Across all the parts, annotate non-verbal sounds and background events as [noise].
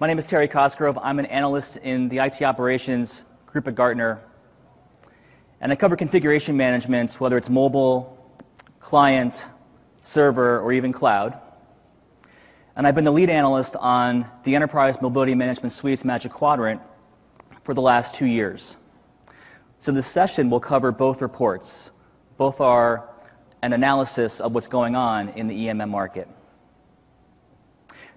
My name is Terry Cosgrove. I'm an analyst in the IT operations group at Gartner. And I cover configuration management, whether it's mobile, client, server, or even cloud. And I've been the lead analyst on the Enterprise Mobility Management Suite's Magic Quadrant for the last two years. So this session will cover both reports. Both are an analysis of what's going on in the EMM market.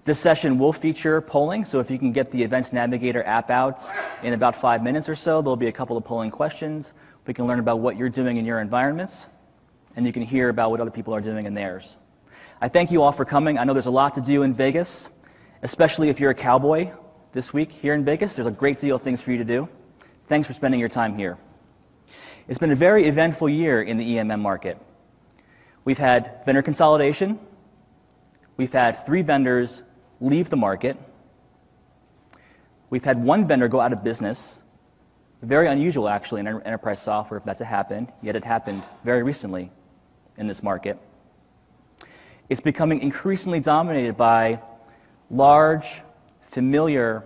This session will feature polling, so if you can get the Events Navigator app out in about five minutes or so, there'll be a couple of polling questions. We can learn about what you're doing in your environments, and you can hear about what other people are doing in theirs. I thank you all for coming. I know there's a lot to do in Vegas, especially if you're a cowboy this week here in Vegas. There's a great deal of things for you to do. Thanks for spending your time here. It's been a very eventful year in the EMM market. We've had vendor consolidation. We've had three vendors leave the market. We've had one vendor go out of business. Very unusual, actually, in enterprise software for that to happen, yet it happened very recently in this market. It's becoming increasingly dominated by large, familiar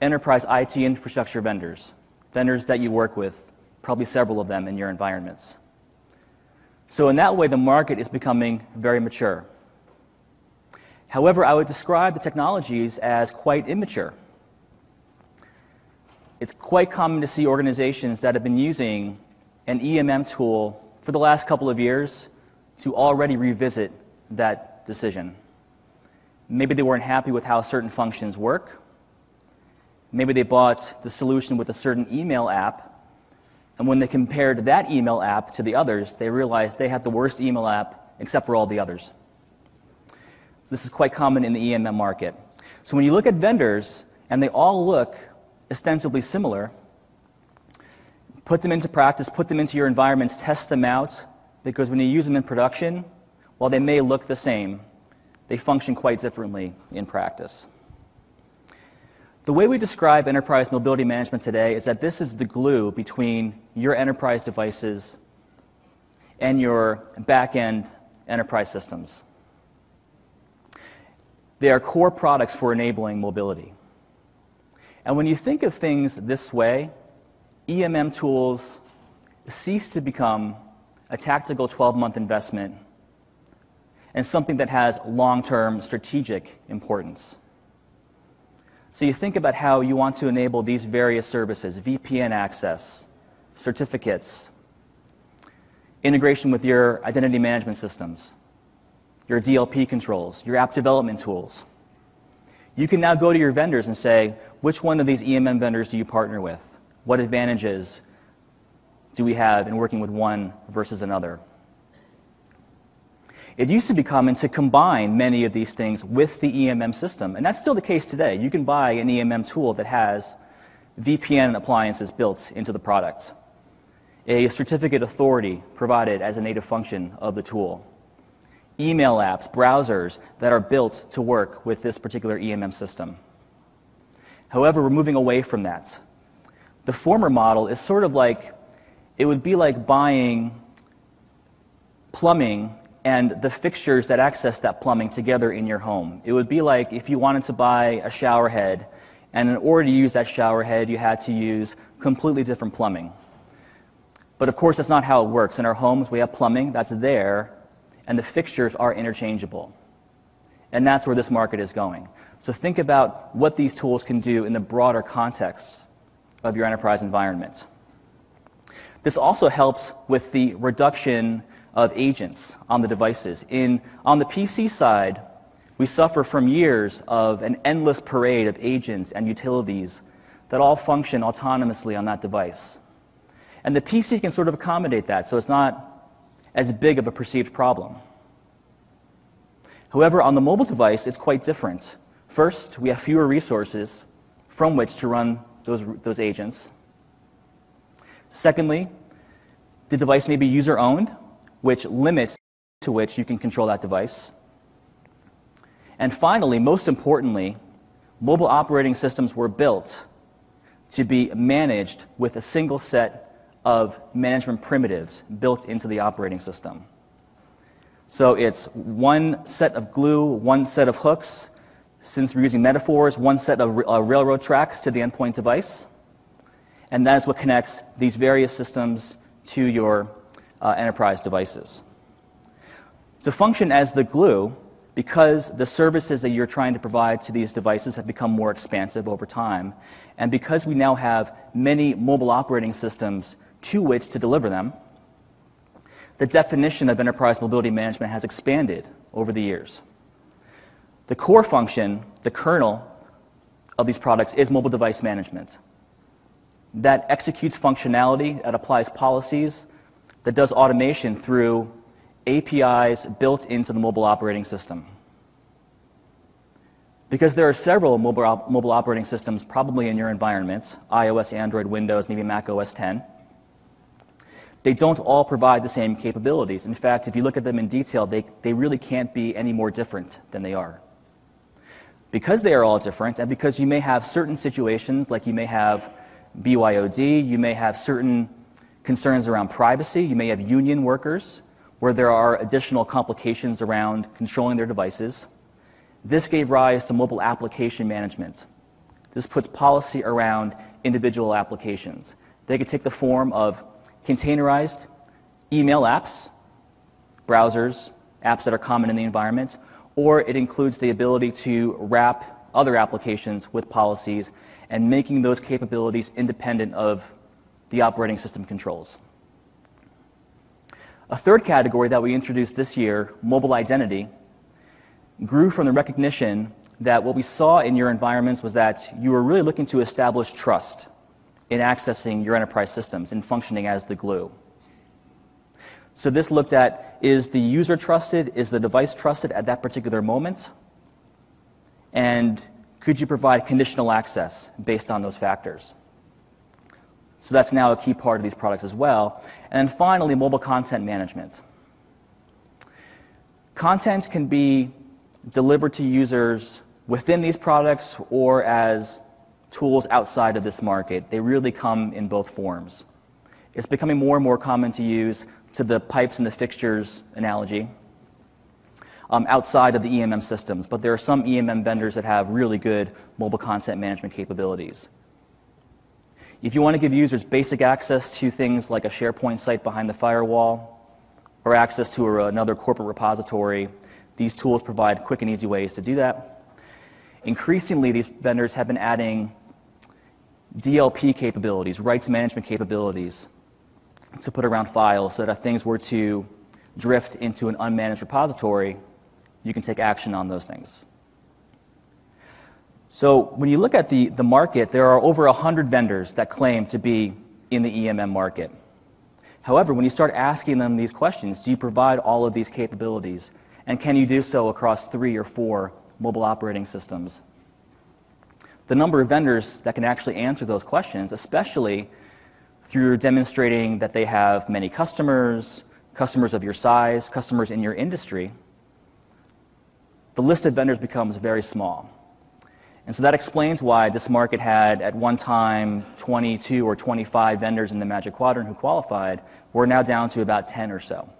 enterprise IT infrastructure vendors, vendors that you work with, probably several of them in your environments. So, in that way, the market is becoming very mature. However, I would describe the technologies as quite immature. It's quite common to see organizations that have been using an EMM tool for the last couple of years to already revisit that decision. Maybe they weren't happy with how certain functions work. Maybe they bought the solution with a certain email app, and when they compared that email app to the others, they realized they had the worst email app except for all the others. This is quite common in the EMM market. So when you look at vendors and they all look ostensibly similar, put them into practice, put them into your environments, test them out, because when you use them in production, while they may look the same, they function quite differently in practice. The way we describe enterprise mobility management today is that this is the glue between your enterprise devices and your back end enterprise systems. They are core products for enabling mobility. And when you think of things this way, EMM tools cease to become a tactical 12 month investment and something that has long term strategic importance. So you think about how you want to enable these various services VPN access, certificates, integration with your identity management systems, your DLP controls, your app development tools. You can now go to your vendors and say, which one of these EMM vendors do you partner with? What advantages do we have in working with one versus another? It used to be common to combine many of these things with the EMM system, and that's still the case today. You can buy an EMM tool that has VPN appliances built into the product, a certificate authority provided as a native function of the tool email apps, browsers that are built to work with this particular EMM system. However, we're moving away from that. The former model is sort of like it would be like buying plumbing and the fixtures that access that plumbing together in your home. It would be like if you wanted to buy a shower head, and in order to use that shower head, you had to use completely different plumbing. But of course, that's not how it works. In our homes, we have plumbing that's there and the fixtures are interchangeable. And that's where this market is going. So think about what these tools can do in the broader context of your enterprise environment. This also helps with the reduction of agents on the devices. In, on the PC side, we suffer from years of an endless parade of agents and utilities that all function autonomously on that device. And the PC can sort of accommodate that, so it's not as big of a perceived problem. However, on the mobile device, it's quite different. First, we have fewer resources from which to run those, those agents. Secondly, the device may be user owned, which limits to which you can control that device. And finally, most importantly, mobile operating systems were built to be managed with a single set of management primitives built into the operating system. So it's one set of glue, one set of hooks, since we're using metaphors, one set of uh, railroad tracks to the endpoint device. And that is what connects these various systems to your uh, enterprise devices. To function as the glue, because the services that you're trying to provide to these devices have become more expansive over time, and because we now have many mobile operating systems to which to deliver them, the definition of enterprise mobility management has expanded over the years. The core function, the kernel of these products, is mobile device management. That executes functionality, that applies policies, that does automation through APIs built into the mobile operating system. Because there are several mobile, op- mobile operating systems probably in your environments iOS, Android, Windows, maybe Mac OS 10 they don't all provide the same capabilities. In fact, if you look at them in detail, they, they really can't be any more different than they are. Because they are all different, and because you may have certain situations, like you may have BYOD, you may have certain concerns around privacy, you may have union workers where there are additional complications around controlling their devices. This gave rise to mobile application management. This puts policy around individual applications. They could take the form of containerized email apps, browsers, apps that are common in the environment, or it includes the ability to wrap other applications with policies and making those capabilities independent of the operating system controls. A third category that we introduced this year, mobile identity, grew from the recognition that what we saw in your environments was that you were really looking to establish trust in accessing your enterprise systems and functioning as the glue. So this looked at is the user trusted, is the device trusted at that particular moment? And could you provide conditional access based on those factors? So that's now a key part of these products as well. And then finally, mobile content management. Content can be delivered to users within these products or as tools outside of this market. They really come in both forms. It's becoming more and more common to use to the pipes and the fixtures analogy um, outside of the EMM systems, but there are some EMM vendors that have really good mobile content management capabilities. If you want to give users basic access to things like a SharePoint site behind the firewall or access to a, another corporate repository, these tools provide quick and easy ways to do that. Increasingly, these vendors have been adding DLP capabilities, rights management capabilities, to put around files so that if things were to drift into an unmanaged repository, you can take action on those things. So when you look at the, the market, there are over 100 vendors that claim to be in the EMM market. However, when you start asking them these questions, do you provide all of these capabilities? And can you do so across three or four mobile operating systems? The number of vendors that can actually answer those questions, especially through demonstrating that they have many customers, customers of your size, customers in your industry, the list of vendors becomes very small. And so that explains why this market had at one time 22 or 25 vendors in the Magic Quadrant who qualified. We're now down to about 10 or so.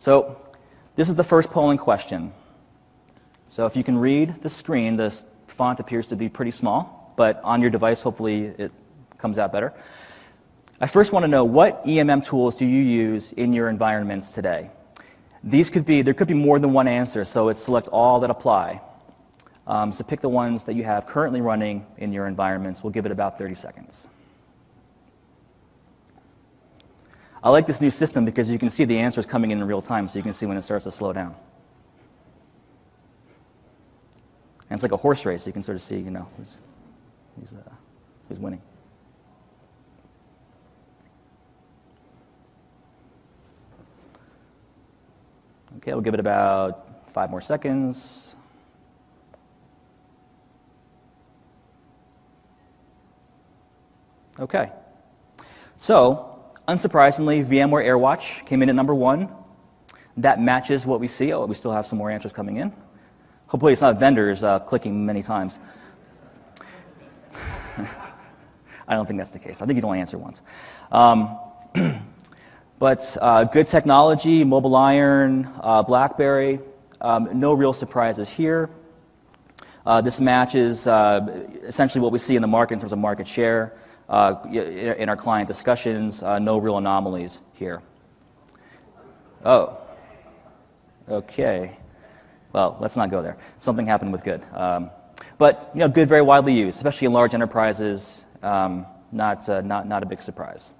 So this is the first polling question. So if you can read the screen, the font appears to be pretty small, but on your device, hopefully it comes out better. I first want to know what EMM tools do you use in your environments today? These could be, there could be more than one answer, so it's select all that apply. Um, so pick the ones that you have currently running in your environments. We'll give it about 30 seconds. I like this new system because you can see the answers coming in in real time, so you can see when it starts to slow down. And it's like a horse race. You can sort of see, you know, who's, who's, uh, who's winning. Okay, we'll give it about five more seconds. Okay. So, unsurprisingly, VMware AirWatch came in at number one. That matches what we see. Oh, we still have some more answers coming in. Hopefully, it's not vendors uh, clicking many times. [laughs] I don't think that's the case. I think you'd only answer once. Um, [clears throat] but uh, good technology, MobileIron, uh, BlackBerry, Um, no real surprises here. Uh, this matches uh, essentially what we see in the market in terms of market share. Uh, in our client discussions, uh, no real anomalies here. Oh, okay. Well, let's not go there. Something happened with good. Um, but you know, good very widely used, especially in large enterprises. Um, not, uh, not, not a big surprise.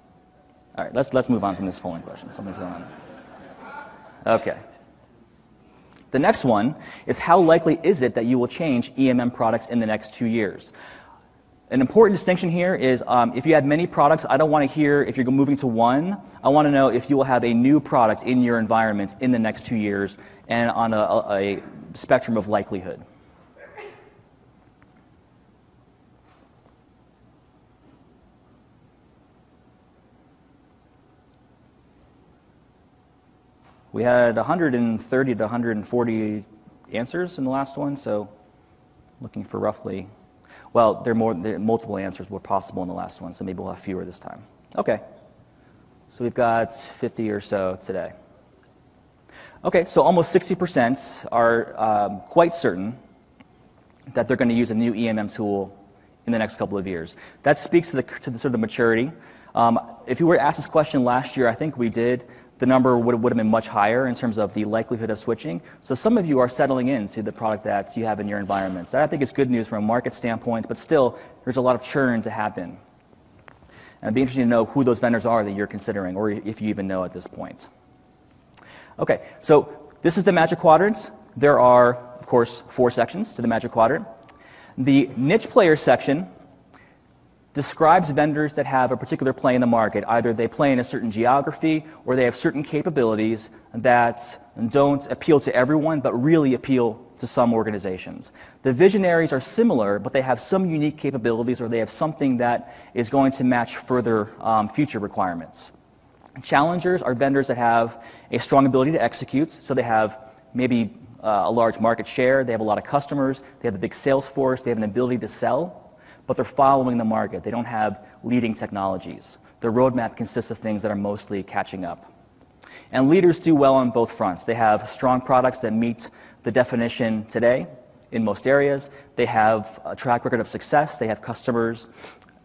All right, let's, let's move on from this polling question. Something's going on. Okay. The next one is how likely is it that you will change EMM products in the next two years? An important distinction here is um, if you have many products, I don't want to hear if you're moving to one. I want to know if you will have a new product in your environment in the next two years and on a, a spectrum of likelihood. We had 130 to 140 answers in the last one, so looking for roughly, well, there are, more, there, multiple answers were possible in the last one, so maybe we'll have fewer this time. Okay, so we've got 50 or so today. Okay, so almost 60% are um, quite certain that they're going to use a new EMM tool in the next couple of years. That speaks to the, to the sort of the maturity. Um, if you were to ask this question last year, I think we did the number would, would have been much higher in terms of the likelihood of switching. So some of you are settling into the product that you have in your environments. That I think is good news from a market standpoint, but still, there's a lot of churn to happen. And it'd be interesting to know who those vendors are that you're considering, or if you even know at this point. Okay, so this is the Magic Quadrant. There are, of course, four sections to the Magic Quadrant. The niche player section describes vendors that have a particular play in the market. Either they play in a certain geography or they have certain capabilities that don't appeal to everyone but really appeal to some organizations. The visionaries are similar, but they have some unique capabilities or they have something that is going to match further um, future requirements. Challengers are vendors that have a strong ability to execute, so they have maybe uh, a large market share, they have a lot of customers, they have a big sales force, they have an ability to sell but they're following the market. They don't have leading technologies. Their roadmap consists of things that are mostly catching up. And leaders do well on both fronts. They have strong products that meet the definition today in most areas. They have a track record of success. They have customers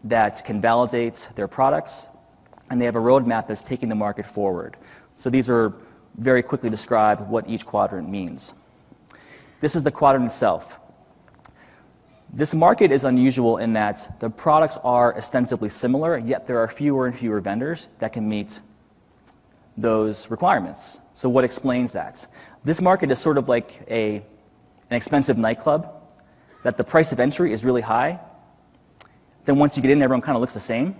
that can validate their products. And they have a roadmap that's taking the market forward. So these are very quickly describe what each quadrant means. This is the quadrant itself. This market is unusual in that the products are ostensibly similar, yet there are fewer and fewer vendors that can meet those requirements. So, what explains that? This market is sort of like a, an expensive nightclub, that the price of entry is really high. Then, once you get in, everyone kind of looks the same.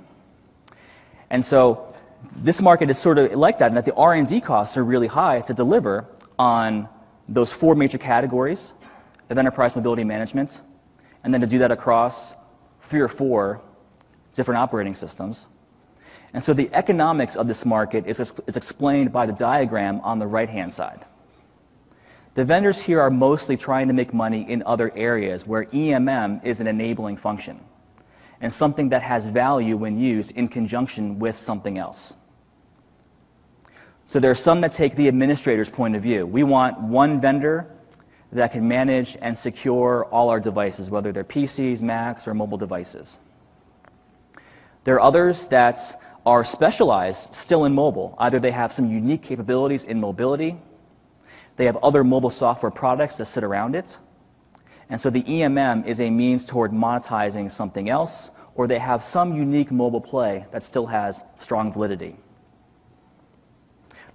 And so, this market is sort of like that, in that the R&D costs are really high to deliver on those four major categories of enterprise mobility management and then to do that across three or four different operating systems. And so the economics of this market is, is explained by the diagram on the right hand side. The vendors here are mostly trying to make money in other areas where EMM is an enabling function and something that has value when used in conjunction with something else. So there are some that take the administrator's point of view. We want one vendor that can manage and secure all our devices, whether they're PCs, Macs, or mobile devices. There are others that are specialized still in mobile. Either they have some unique capabilities in mobility, they have other mobile software products that sit around it, and so the EMM is a means toward monetizing something else, or they have some unique mobile play that still has strong validity.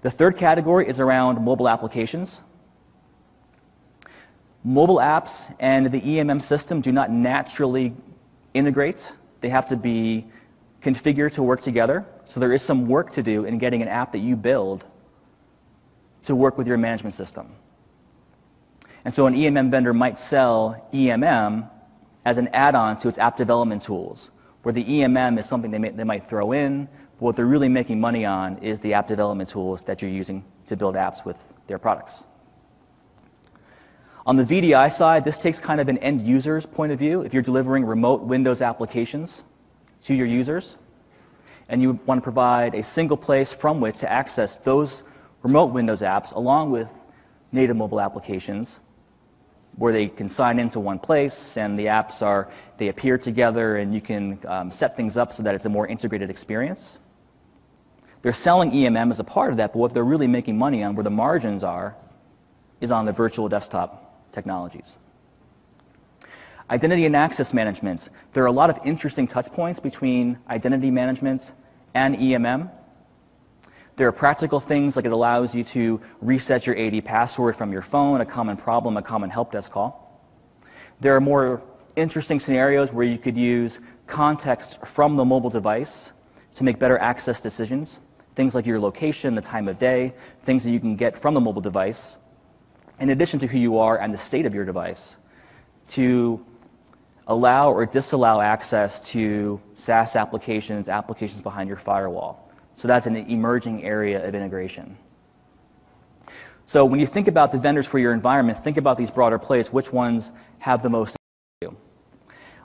The third category is around mobile applications. Mobile apps and the EMM system do not naturally integrate. They have to be configured to work together. So there is some work to do in getting an app that you build to work with your management system. And so an EMM vendor might sell EMM as an add on to its app development tools, where the EMM is something they, may, they might throw in, but what they're really making money on is the app development tools that you're using to build apps with their products. On the VDI side, this takes kind of an end user's point of view. If you're delivering remote Windows applications to your users, and you want to provide a single place from which to access those remote Windows apps along with native mobile applications where they can sign into one place and the apps are they appear together and you can um, set things up so that it's a more integrated experience they're selling emm as a part of that but what they're really making money on where the margins are is on the virtual desktop technologies identity and access management there are a lot of interesting touch points between identity management and emm there are practical things like it allows you to reset your AD password from your phone, a common problem, a common help desk call. There are more interesting scenarios where you could use context from the mobile device to make better access decisions. Things like your location, the time of day, things that you can get from the mobile device, in addition to who you are and the state of your device, to allow or disallow access to SaaS applications, applications behind your firewall. So that's an emerging area of integration. So when you think about the vendors for your environment, think about these broader plays. Which ones have the most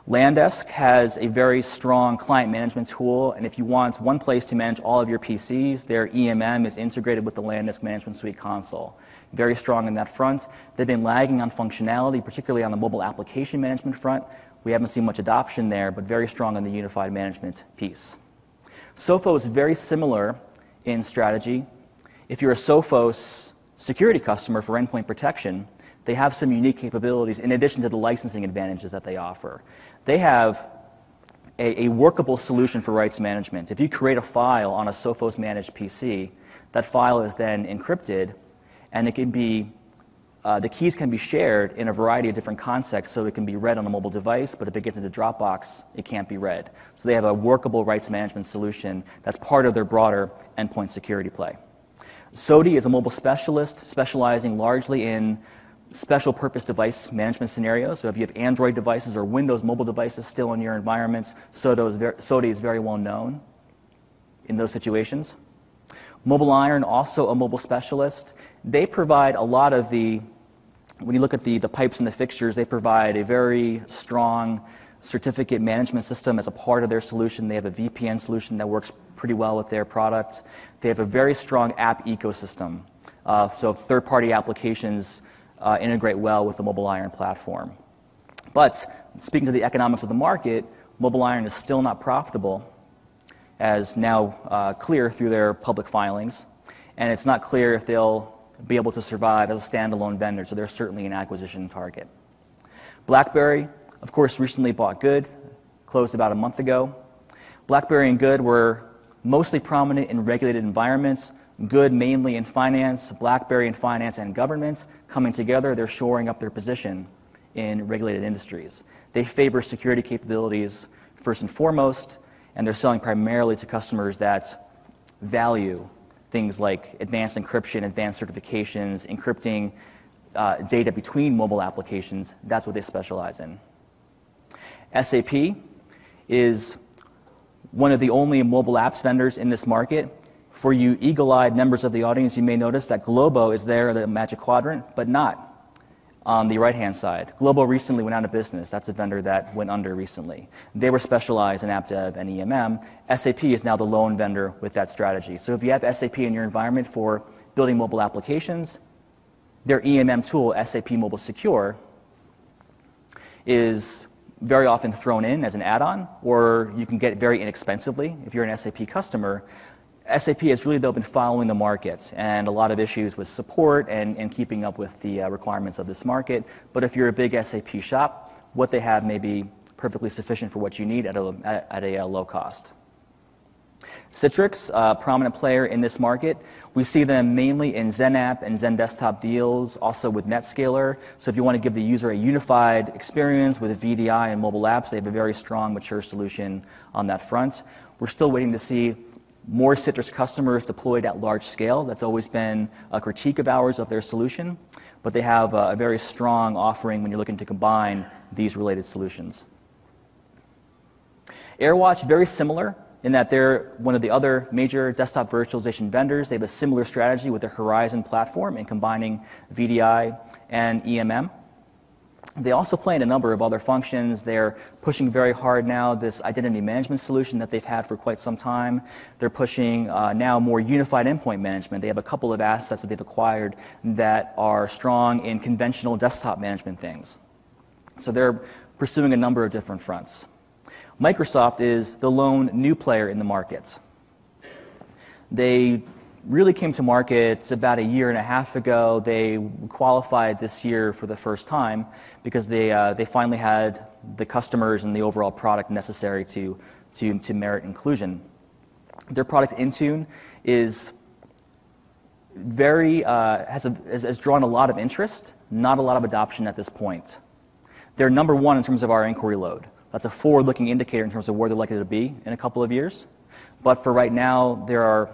Landesk has a very strong client management tool, and if you want one place to manage all of your PCs, their EMM is integrated with the Landesk Management Suite console. Very strong in that front. They've been lagging on functionality, particularly on the mobile application management front. We haven't seen much adoption there, but very strong on the unified management piece. Sophos is very similar in strategy. If you're a Sophos security customer for endpoint protection, they have some unique capabilities in addition to the licensing advantages that they offer. They have a, a, workable solution for rights management. If you create a file on a Sophos managed PC, that file is then encrypted and it can be uh, the keys can be shared in a variety of different contexts, so it can be read on a mobile device, but if it gets into Dropbox, it can't be read. So they have a workable rights management solution that's part of their broader endpoint security play. SOTI is a mobile specialist specializing largely in special purpose device management scenarios. So if you have Android devices or Windows mobile devices still in your environments, SOTI is very, SOTI is very well known in those situations. MobileIron, also a mobile specialist, they provide a lot of the, when you look at the, the pipes and the fixtures, they provide a very strong certificate management system as a part of their solution. They have a VPN solution that works pretty well with their product. They have a very strong app ecosystem. Uh, so third party applications uh, integrate well with the MobileIron platform. But speaking to the economics of the market, MobileIron is still not profitable as now uh, clear through their public filings. And it's not clear if they'll be able to survive as a standalone vendor, so they're certainly an acquisition target. BlackBerry, of course, recently bought Good, closed about a month ago. BlackBerry and Good were mostly prominent in regulated environments, Good mainly in finance, BlackBerry in finance and government. Coming together, they're shoring up their position in regulated industries. They favor security capabilities first and foremost, and they're selling primarily to customers that value things like advanced encryption, advanced certifications, encrypting uh, data between mobile applications. That's what they specialize in. SAP is one of the only mobile apps vendors in this market. For you eagle eyed members of the audience, you may notice that Globo is there the Magic Quadrant, but not on the right hand side. Globo recently went out of business. That's a vendor that went under recently. They were specialized in app dev and EMM. SAP is now the lone vendor with that strategy. So if you have SAP in your environment for building mobile applications, their EMM tool, SAP Mobile Secure, is very often thrown in as an add on, or you can get it very inexpensively if you're an SAP customer. SAP has really, though, been following the market and a lot of issues with support and, and keeping up with the uh, requirements of this market. But if you're a big SAP shop, what they have may be perfectly sufficient for what you need at a, at a, uh, low cost. Citrix, a prominent player in this market. We see them mainly in XenApp and XenDesktop deals, also with NetScaler. So if you want to give the user a unified experience with VDI and mobile apps, they have a very strong, mature solution on that front. We're still waiting to see more Citrix customers deployed at large scale. That's always been a critique of ours of their solution, but they have a, very strong offering when you're looking to combine these related solutions. AirWatch, very similar in that they're one of the other major desktop virtualization vendors. They have a similar strategy with their Horizon platform in combining VDI and EMM. They also play in a number of other functions. They're pushing very hard now this identity management solution that they've had for quite some time. They're pushing uh, now more unified endpoint management. They have a couple of assets that they've acquired that are strong in conventional desktop management things. So they're pursuing a number of different fronts. Microsoft is the lone new player in the market. They really came to market about a year and a half ago. They qualified this year for the first time because they, uh, they finally had the customers and the overall product necessary to, to, to merit inclusion. Their product Intune is very, uh, has, a, has, has drawn a lot of interest, not a lot of adoption at this point. They're number one in terms of our inquiry load. That's a forward looking indicator in terms of where they're likely to be in a couple of years. But for right now, there are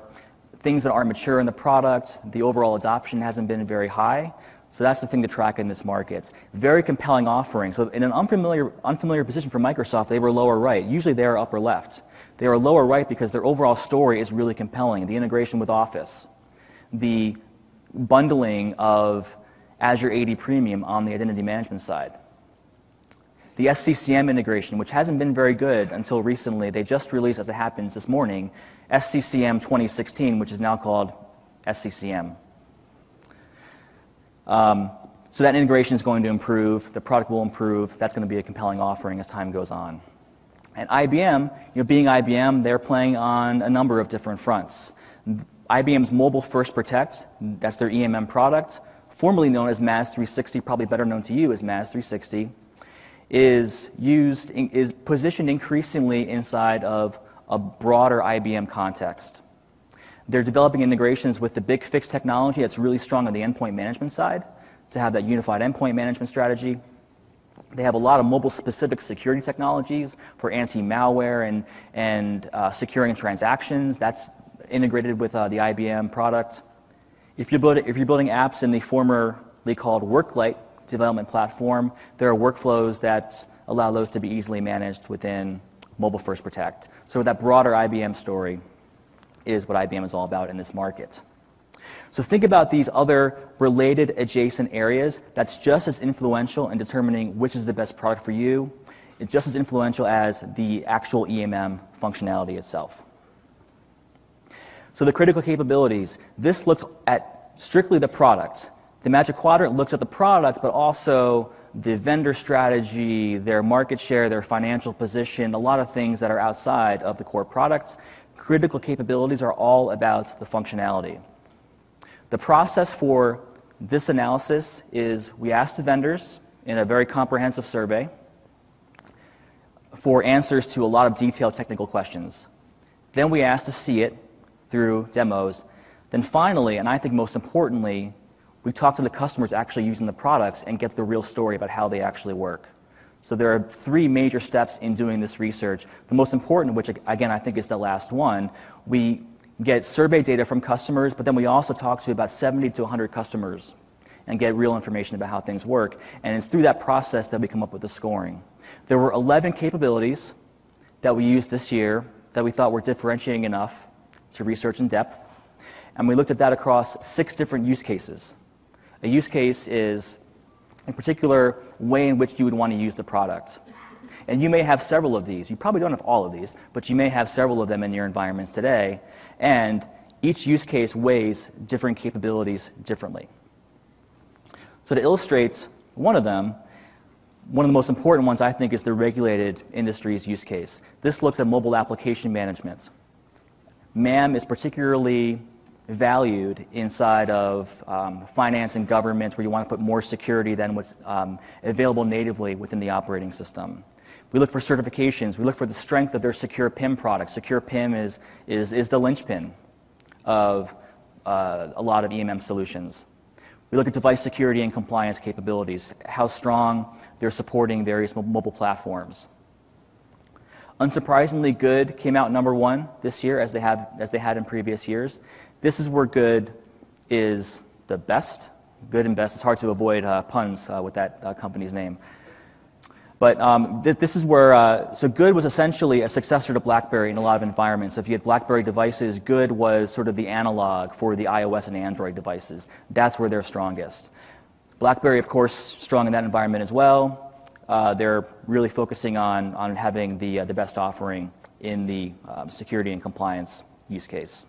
things that aren't mature in the product. The overall adoption hasn't been very high. So that's the thing to track in this market. Very compelling offering. So in an unfamiliar, unfamiliar position for Microsoft, they were lower right. Usually they are upper left. They are lower right because their overall story is really compelling. The integration with Office, the bundling of Azure AD Premium on the identity management side the SCCM integration, which hasn't been very good until recently. They just released, as it happens this morning, SCCM 2016, which is now called SCCM. Um, so that integration is going to improve. The product will improve. That's going to be a compelling offering as time goes on. And IBM, you know, being IBM, they're playing on a number of different fronts. IBM's Mobile First Protect, that's their EMM product, formerly known as MaaS 360, probably better known to you as MaaS 360 is used, is positioned increasingly inside of a broader IBM context. They're developing integrations with the BigFix technology that's really strong on the endpoint management side to have that unified endpoint management strategy. They have a lot of mobile specific security technologies for anti malware and, and uh, securing transactions. That's integrated with uh, the IBM product. If you're, if you're building apps in the formerly called Worklight development platform, there are workflows that allow those to be easily managed within Mobile First Protect. So that broader IBM story is what IBM is all about in this market. So think about these other related adjacent areas that's just as influential in determining which is the best product for you. It's just as influential as the actual EMM functionality itself. So the critical capabilities, this looks at strictly the product. The Magic Quadrant looks at the product, but also the vendor strategy, their market share, their financial position, a lot of things that are outside of the core products. Critical capabilities are all about the functionality. The process for this analysis is we ask the vendors in a very comprehensive survey for answers to a lot of detailed technical questions. Then we ask to see it through demos. Then finally, and I think most importantly, we talk to the customers actually using the products and get the real story about how they actually work. So there are three major steps in doing this research. The most important, which again I think is the last one, we get survey data from customers, but then we also talk to about 70 to 100 customers and get real information about how things work. And it's through that process that we come up with the scoring. There were 11 capabilities that we used this year that we thought were differentiating enough to research in depth. And we looked at that across six different use cases. A use case is a particular way in which you would want to use the product. And you may have several of these. You probably don't have all of these, but you may have several of them in your environments today. And each use case weighs different capabilities differently. So, to illustrate one of them, one of the most important ones I think is the regulated industries use case. This looks at mobile application management. MAM is particularly valued inside of um, finance and governments where you want to put more security than what's um, available natively within the operating system. We look for certifications. We look for the strength of their Secure PIM product. Secure PIM is, is, is the linchpin of uh, a lot of EMM solutions. We look at device security and compliance capabilities, how strong they're supporting various mobile platforms. Unsurprisingly, good came out number one this year, as they, have, as they had in previous years. This is where good is the best. Good and best. It's hard to avoid uh, puns uh, with that uh, company's name. But um, th- this is where, uh, so Good was essentially a successor to BlackBerry in a lot of environments. So if you had BlackBerry devices, Good was sort of the analog for the iOS and Android devices. That's where they're strongest. BlackBerry, of course, strong in that environment as well. Uh, they're really focusing on, on having the, uh, the best offering in the um, security and compliance use case.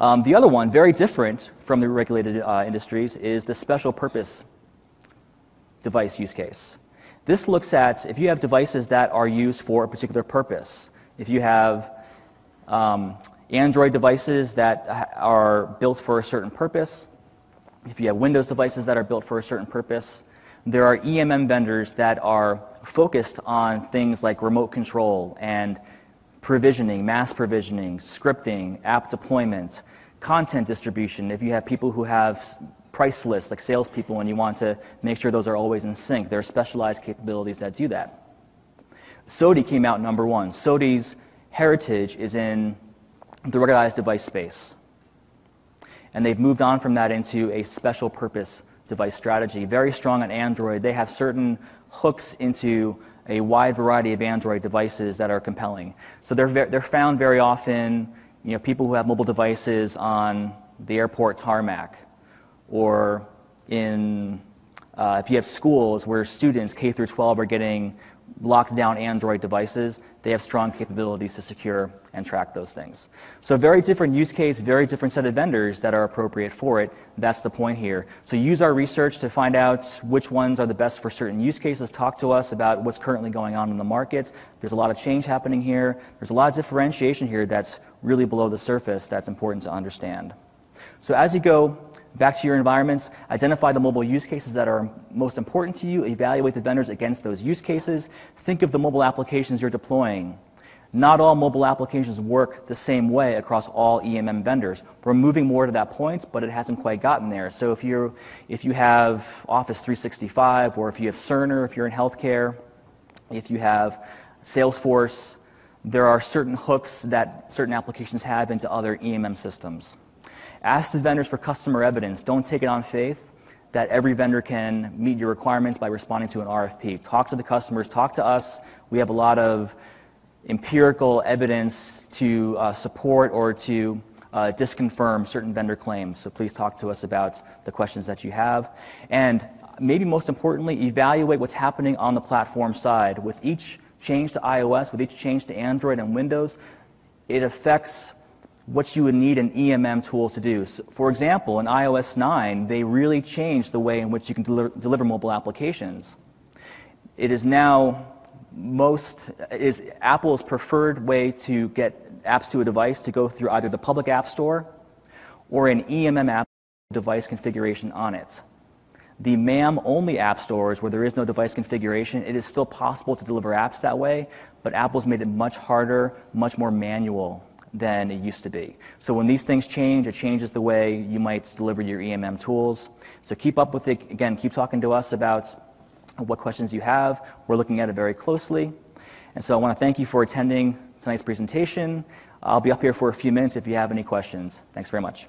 Um, the other one, very different from the regulated uh, industries, is the special purpose device use case. This looks at if you have devices that are used for a particular purpose. If you have um, Android devices that are built for a certain purpose, if you have Windows devices that are built for a certain purpose, there are EMM vendors that are focused on things like remote control and provisioning, mass provisioning, scripting, app deployment, content distribution. If you have people who have price lists, like salespeople, and you want to make sure those are always in sync, there are specialized capabilities that do that. SOTI came out number one. SOTI's heritage is in the ruggedized device space. And they've moved on from that into a special purpose device strategy. Very strong on Android. They have certain hooks into a wide variety of Android devices that are compelling. So they're, they're found very often, you know, people who have mobile devices on the airport tarmac or in, uh, if you have schools where students K through 12 are getting locked down Android devices, they have strong capabilities to secure and track those things. So very different use case, very different set of vendors that are appropriate for it. That's the point here. So use our research to find out which ones are the best for certain use cases. Talk to us about what's currently going on in the markets. There's a lot of change happening here. There's a lot of differentiation here that's really below the surface that's important to understand. So as you go back to your environments, identify the mobile use cases that are most important to you, evaluate the vendors against those use cases, think of the mobile applications you're deploying. Not all mobile applications work the same way across all EMM vendors. We're moving more to that point, but it hasn't quite gotten there. So if, you if you have Office 365, or if you have Cerner, if you're in healthcare, if you have Salesforce, there are certain hooks that certain applications have into other EMM systems. Ask the vendors for customer evidence. Don't take it on faith that every vendor can meet your requirements by responding to an RFP. Talk to the customers, talk to us. We have a lot of empirical evidence to uh, support or to uh, disconfirm certain vendor claims. So please talk to us about the questions that you have. And maybe most importantly, evaluate what's happening on the platform side. With each change to iOS, with each change to Android and Windows, it affects what you would need an EMM tool to do. So for example, in iOS 9, they really changed the way in which you can deliver, deliver mobile applications. It is now most is Apple's preferred way to get apps to a device to go through either the public app store or an EMM app device configuration on it. The MAM only app stores where there is no device configuration, it is still possible to deliver apps that way, but Apple's made it much harder, much more manual than it used to be. So when these things change, it changes the way you might deliver your EMM tools. So keep up with it. Again, keep talking to us about what questions you have. We're looking at it very closely. And so I want to thank you for attending tonight's presentation. I'll be up here for a few minutes if you have any questions. Thanks very much.